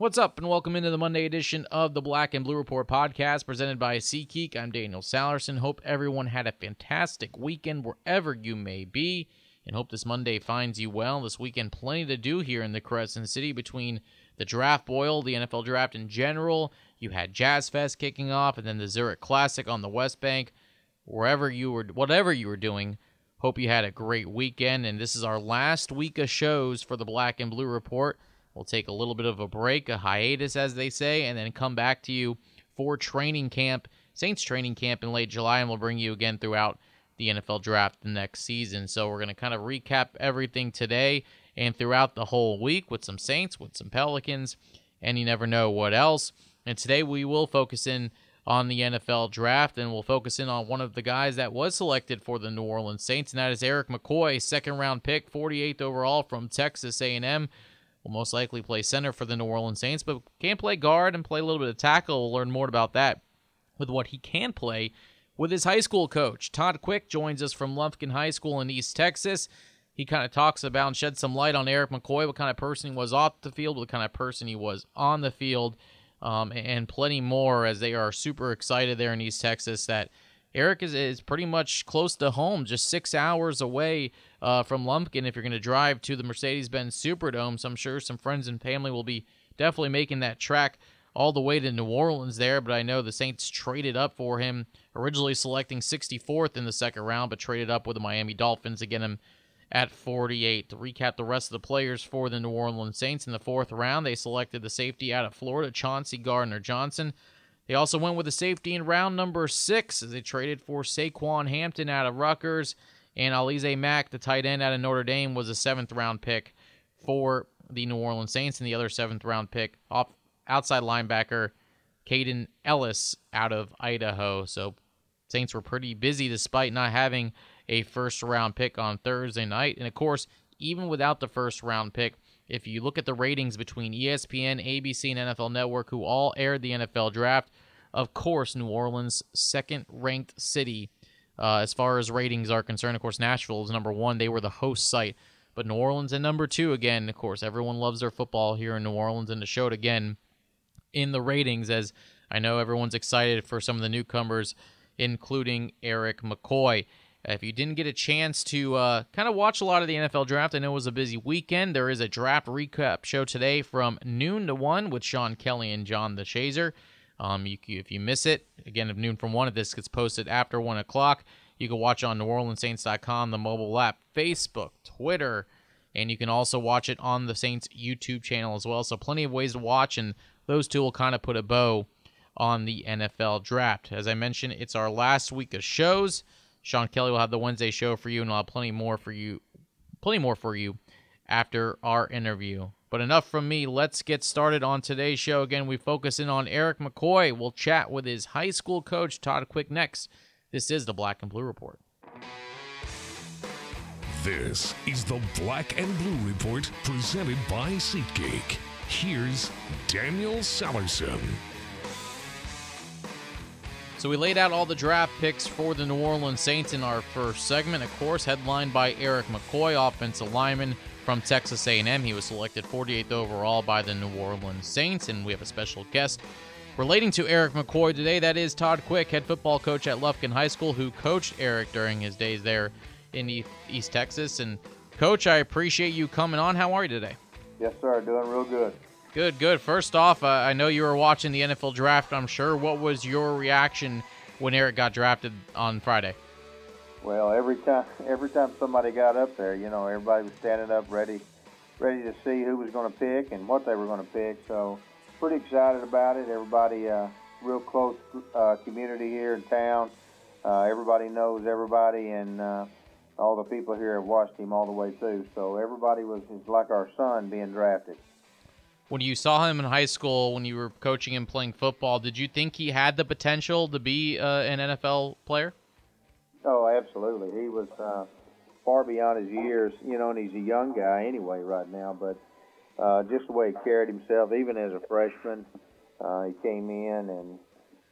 What's up, and welcome into the Monday edition of the Black and Blue Report podcast presented by SeatGeek. I'm Daniel Sallerson. Hope everyone had a fantastic weekend wherever you may be, and hope this Monday finds you well. This weekend, plenty to do here in the Crescent City between the draft boil, the NFL draft in general. You had Jazz Fest kicking off, and then the Zurich Classic on the West Bank. Wherever you were, whatever you were doing, hope you had a great weekend. And this is our last week of shows for the Black and Blue Report. We'll take a little bit of a break, a hiatus, as they say, and then come back to you for training camp, Saints training camp in late July, and we'll bring you again throughout the NFL draft the next season. So we're going to kind of recap everything today and throughout the whole week with some Saints, with some Pelicans, and you never know what else. And today we will focus in on the NFL draft, and we'll focus in on one of the guys that was selected for the New Orleans Saints, and that is Erik McCoy, second round pick, 48th overall from Texas A&M will most likely play center for the New Orleans Saints, but can play guard and play a little bit of tackle. We'll learn more about that with what he can play with his high school coach. Todd Quick joins us from Lufkin High School in East Texas. He kind of talks about and sheds some light on Erik McCoy, what kind of person he was off the field, what kind of person he was on the field, um, and plenty more as they are super excited there in East Texas that Erik is, is pretty much close to home, just six hours away uh, from Lufkin if you're going to drive to the Mercedes Benz Superdome. So I'm sure some friends and family will be definitely making that track all the way to New Orleans there. But I know the Saints traded up for him, originally selecting 64th in the second round, but traded up with the Miami Dolphins to get him at 48. To recap the rest of the players for the New Orleans Saints in the fourth round, they selected the safety out of Florida, Chauncey Gardner Johnson. They also went with a safety in round number six as they traded for Saquan Hampton out of Rutgers. And Alize Mack, the tight end out of Notre Dame, was a seventh round pick for the New Orleans Saints. And the other seventh round pick, off outside linebacker, Kaden Elliss out of Idaho. So Saints were pretty busy despite not having a first round pick on Thursday night. And of course, even without the first round pick, if you look at the ratings between ESPN, ABC, and NFL Network, who all aired the NFL draft, of course, New Orleans, second ranked city uh, as far as ratings are concerned. Of course, Nashville is number one. They were the host site. But New Orleans at number two again. Of course, everyone loves their football here in New Orleans, and to show it again in the ratings, as I know everyone's excited for some of the newcomers, including Erik McCoy. If you didn't get a chance to uh, kind of watch a lot of the NFL draft, I know it was a busy weekend. There is a draft recap show today from noon to 1 with Sean Kelly and John DeShazier. Um, you, if you miss it, again, if noon from 1, if this gets posted after 1 o'clock, you can watch on NewOrleansSaints.com, the mobile app, Facebook, Twitter, and you can also watch it on the Saints YouTube channel as well. So plenty of ways to watch, and those two will kind of put a bow on the NFL draft. As I mentioned, it's our last week of shows. Sean Kelly will have the Wednesday show for you, and I'll have plenty more for you, plenty more for you after our interview. But enough from me. Let's get started on today's show. Again, we focus in on Erik McCoy. We'll chat with his high school coach, Todd Quick, next. This is the Black and Blue Report. This is the Black and Blue Report presented by SeatGeek. Here's Daniel Sallerson. So we laid out all the draft picks for the New Orleans Saints in our first segment, of course, headlined by Erik McCoy, offensive lineman from Texas A&M. He was selected 48th overall by the New Orleans Saints, and we have a special guest relating to Erik McCoy today. That is Todd Quick, head football coach at Lufkin High School, who coached Erik during his days there in East Texas. And Coach, I appreciate you coming on. How are you today? Yes, sir. Doing real good. Good, good. First off, uh, I know you were watching the NFL draft. I'm sure. What was your reaction when Erik got drafted on Friday? Well, every time every time somebody got up there, you know, everybody was standing up, ready, ready to see who was going to pick and what they were going to pick. So, pretty excited about it. Everybody, uh, real close uh, community here in town. Uh, everybody knows everybody, and uh, all the people here have watched him all the way through. So everybody was, like our son being drafted. When you saw him in high school, when you were coaching him playing football, did you think he had the potential to be uh, an NFL player? Absolutely. He was uh, far beyond his years, you know, and he's a young guy anyway right now. But uh, just the way he carried himself, even as a freshman, uh, he came in and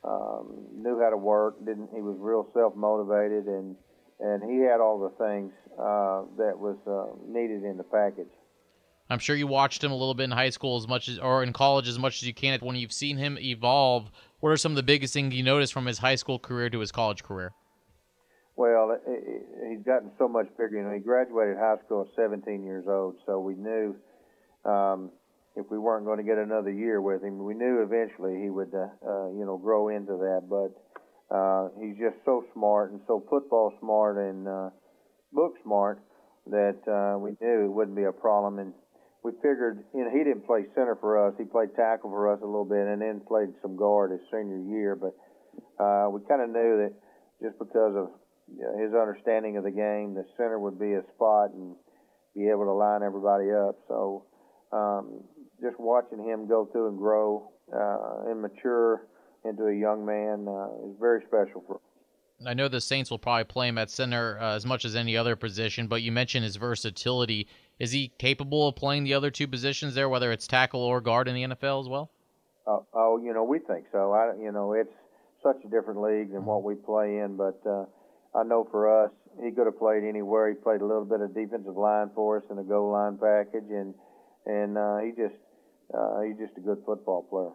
um, knew how to work. Didn't he was real self motivated and and he had all the things uh, that was uh, needed in the package. I'm sure you watched him a little bit in high school as much as, or in college as much as you can. When you've seen him evolve, what are some of the biggest things you noticed from his high school career to his college career? He's gotten so much bigger. You know, he graduated high school at 17 years old, so we knew um, if we weren't going to get another year with him, we knew eventually he would, uh, uh, you know, grow into that. But uh, he's just so smart and so football smart and uh, book smart that uh, we knew it wouldn't be a problem. And we figured, you know, he didn't play center for us. He played tackle for us a little bit, and then played some guard his senior year. But uh, we kind of knew that just because of his understanding of the game, the center would be a spot and be able to line everybody up. So um, just watching him go through and grow uh, and mature into a young man uh, is very special for. I know the Saints will probably play him at center uh, as much as any other position, but you mentioned his versatility. Is he capable of playing the other two positions there, whether it's tackle or guard in the NFL as well? Uh, oh, you know, we think so. I, you know, it's such a different league than what we play in, but uh, I know for us, he could have played anywhere. He played a little bit of defensive line for us in the goal line package, and and uh, he just uh, he's just a good football player.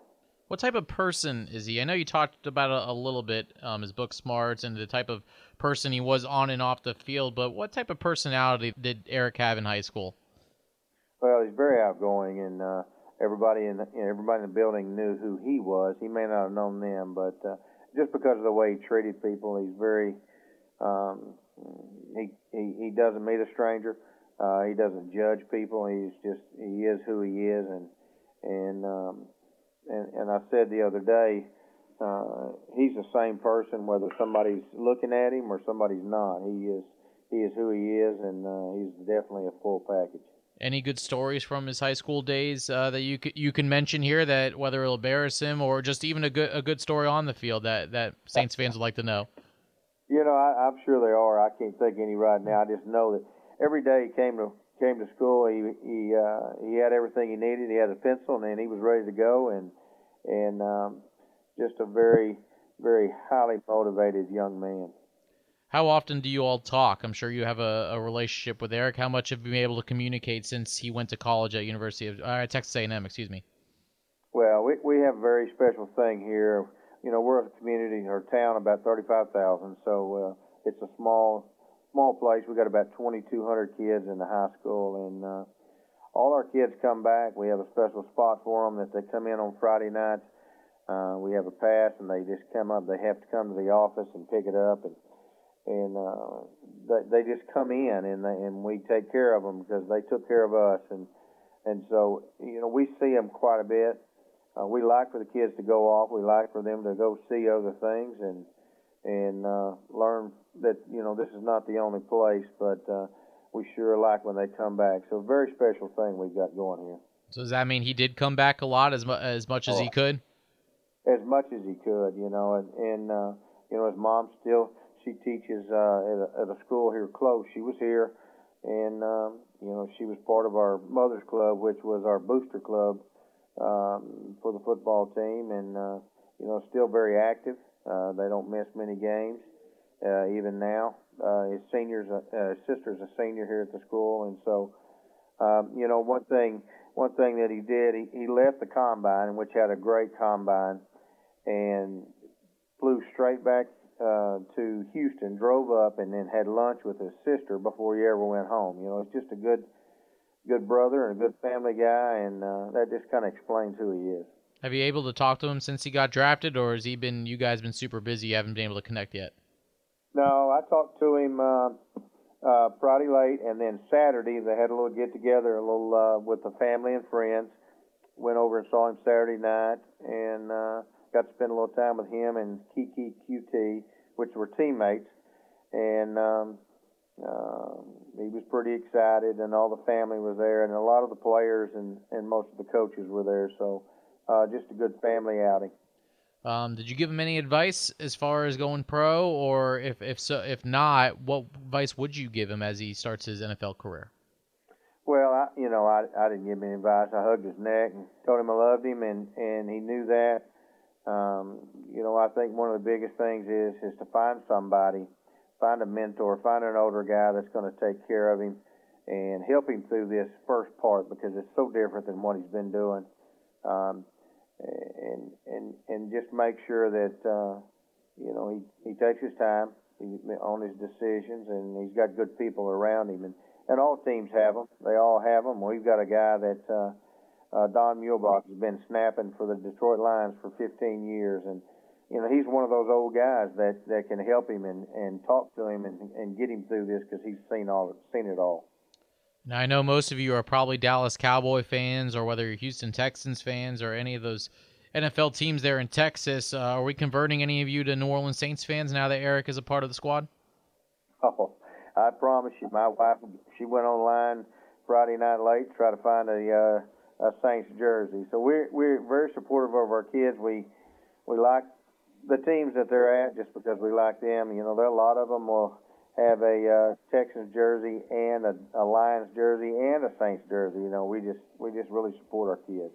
What type of person is he? I know you talked about a, a little bit um, his book smarts and the type of person he was on and off the field, but what type of personality did Erik have in high school? Well, he's very outgoing, and uh, everybody in the, you know, everybody in the building knew who he was. He may not have known them, but uh, just because of the way he treated people, he's very um, he, he he doesn't meet a stranger. Uh, he doesn't judge people. He's just he is who he is, and and um, and, and I said the other day, uh, he's the same person whether somebody's looking at him or somebody's not. He is he is who he is, and uh, he's definitely a full package. Any good stories from his high school days uh, that you you can mention here that whether it'll embarrass him or just even a good a good story on the field that that Saints fans would like to know? You know, I, I'm sure they are. I can't think any right now. I just know that every day he came to came to school, he he uh, he had everything he needed. He had a pencil, and he was ready to go, and and um, just a very very highly motivated young man. How often do you all talk? I'm sure you have a, a relationship with Erik. How much have you been able to communicate since he went to college at University of uh, Texas A&M? Excuse me. Well, we we have a very special thing here. You know, we're a community or town about 35,000, so uh, it's a small small place. We got about 2,200 kids in the high school, and uh, all our kids come back. We have a special spot for them that they come in on Friday nights. Uh, we have a pass, and they just come up. They have to come to the office and pick it up, and and uh, they, they just come in, and they, and we take care of them because they took care of us, and and so you know we see them quite a bit. Uh, we like for the kids to go off. We like for them to go see other things and and uh, learn that you know this is not the only place, but uh, we sure like when they come back. So a very special thing we've got going here. So does that mean he did come back a lot as mu- as much as oh, he could? As much as he could, you know, and, and uh, you know his mom still she teaches uh, at, a, at a school here close. She was here, and um, you know she was part of our mothers club, which was our booster club um, for the football team, and uh, you know still very active. Uh, they don't miss many games uh, even now. Uh, his seniors, uh, uh, his sister's a senior here at the school, and so um, you know one thing, one thing that he did, he, he left the combine, which had a great combine, and flew straight back uh, to Houston, drove up, and then had lunch with his sister before he ever went home. You know, it's just a good, good brother and a good family guy, and uh, that just kind of explains who he is. Have you able to talk to him since he got drafted, or has he been? You guys been super busy, you haven't been able to connect yet? No, I talked to him uh, uh, Friday late, and then Saturday they had a little get together, a little uh, with the family and friends. Went over and saw him Saturday night, and uh, got to spend a little time with him and Keke Coutee, which were teammates, and um, uh, he was pretty excited, and all the family was there, and a lot of the players and and most of the coaches were there. So, uh, just a good family outing. Um, did you give him any advice as far as going pro, or if if so, if not, what advice would you give him as he starts his NFL career? Well, I, you know, I I didn't give him any advice. I hugged his neck and told him I loved him, and and he knew that. Um, you know, I think one of the biggest things is is to find somebody, find a mentor, find an older guy that's going to take care of him, and help him through this first part because it's so different than what he's been doing. Um, and and and just make sure that uh, you know he, he takes his time on his decisions and he's got good people around him and and all teams have them. They all have them. We've got a guy that uh, uh, Don Muhlbach has been snapping for the Detroit Lions for 15 years and you know, he's one of those old guys that, that can help him and, and talk to him and, and get him through this because he's seen all seen it all. Now I know most of you are probably Dallas Cowboy fans, or whether you're Houston Texans fans, or any of those NFL teams there in Texas. Uh, are we converting any of you to New Orleans Saints fans now that Erik is a part of the squad? Oh, I promise you, my wife she went online Friday night late to try to find a uh, a Saints jersey. So we're we're very supportive of our kids. We we like the teams that they're at just because we like them. You know, there are a lot of them will have a uh, Texans jersey and a, a Lions jersey and a Saints jersey. You know, we just we just really support our kids.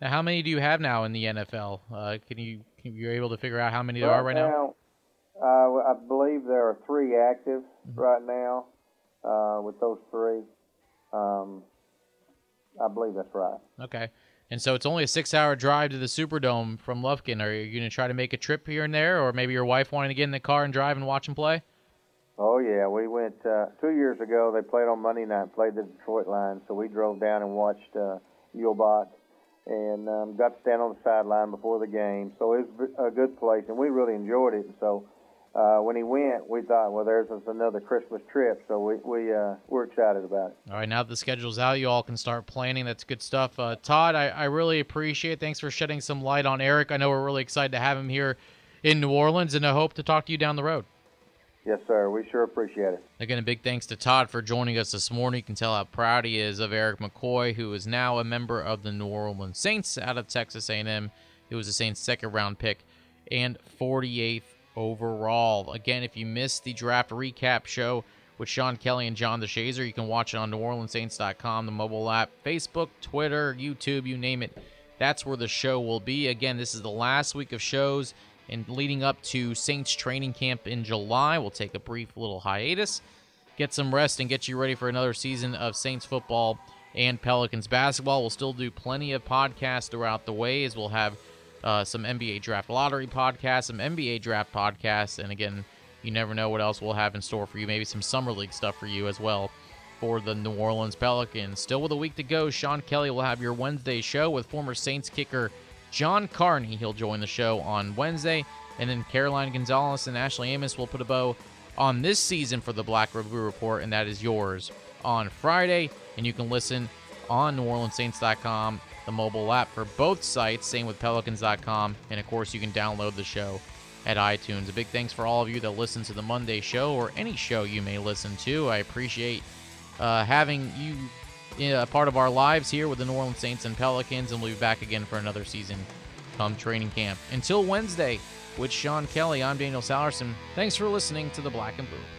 Now, how many do you have now in the NFL? Uh, can you can you able to figure out how many there right are right now? now uh, I believe there are three active mm-hmm. right now. Uh, with those three, um, I believe that's right. Okay. And so it's only a six hour drive to the Superdome from Lufkin. Are you going to try to make a trip here and there, or maybe your wife wanting to get in the car and drive and watch them play? Oh, yeah. We went uh, two years ago. They played on Monday night, played the Detroit Lions. So we drove down and watched uh, Muhlbach and um, got to stand on the sideline before the game. So it was a good place, and we really enjoyed it. So uh, when he went, we thought, well, there's another Christmas trip, so we we uh, we're excited about it. All right, now that the schedule's out, you all can start planning. That's good stuff. Uh, Todd, I, I really appreciate. it. Thanks for shedding some light on Erik. I know we're really excited to have him here in New Orleans, and I hope to talk to you down the road. Yes, sir. We sure appreciate it. Again, a big thanks to Todd for joining us this morning. You can tell how proud he is of Erik McCoy, who is now a member of the New Orleans Saints out of Texas A&M. He was the Saints' second round pick and 48th overall. Again, if you missed the draft recap show with Sean Kelly and John DeShazier, you can watch it on NewOrleansSaints.com, the mobile app, Facebook, Twitter, YouTube, you name it. That's where the show will be. Again, this is the last week of shows and leading up to Saints training camp in July. We'll take a brief little hiatus, get some rest, and get you ready for another season of Saints football and Pelicans basketball. We'll still do plenty of podcasts throughout the way as we'll have uh, some NBA draft lottery podcasts, some NBA draft podcasts, and again, you never know what else we'll have in store for you. Maybe some summer league stuff for you as well for the New Orleans Pelicans. Still with a week to go, Sean Kelly will have your Wednesday show with former Saints kicker John Carney. He'll join the show on Wednesday, and then Caroline Gonzalez and Ashley Amos will put a bow on this season for the Black and Blue Report, and that is yours on Friday. And you can listen on NewOrleansSaints.com the mobile app for both sites. Same with Pelicans.com. And of course, you can download the show at iTunes. A big thanks for all of you that listen to the Monday show or any show you may listen to. I appreciate uh, having you a part of our lives here with the New Orleans Saints and Pelicans, and we'll be back again for another season come training camp. Until Wednesday with Sean Kelly, I'm Daniel Sallerson. Thanks for listening to the Black and Blue.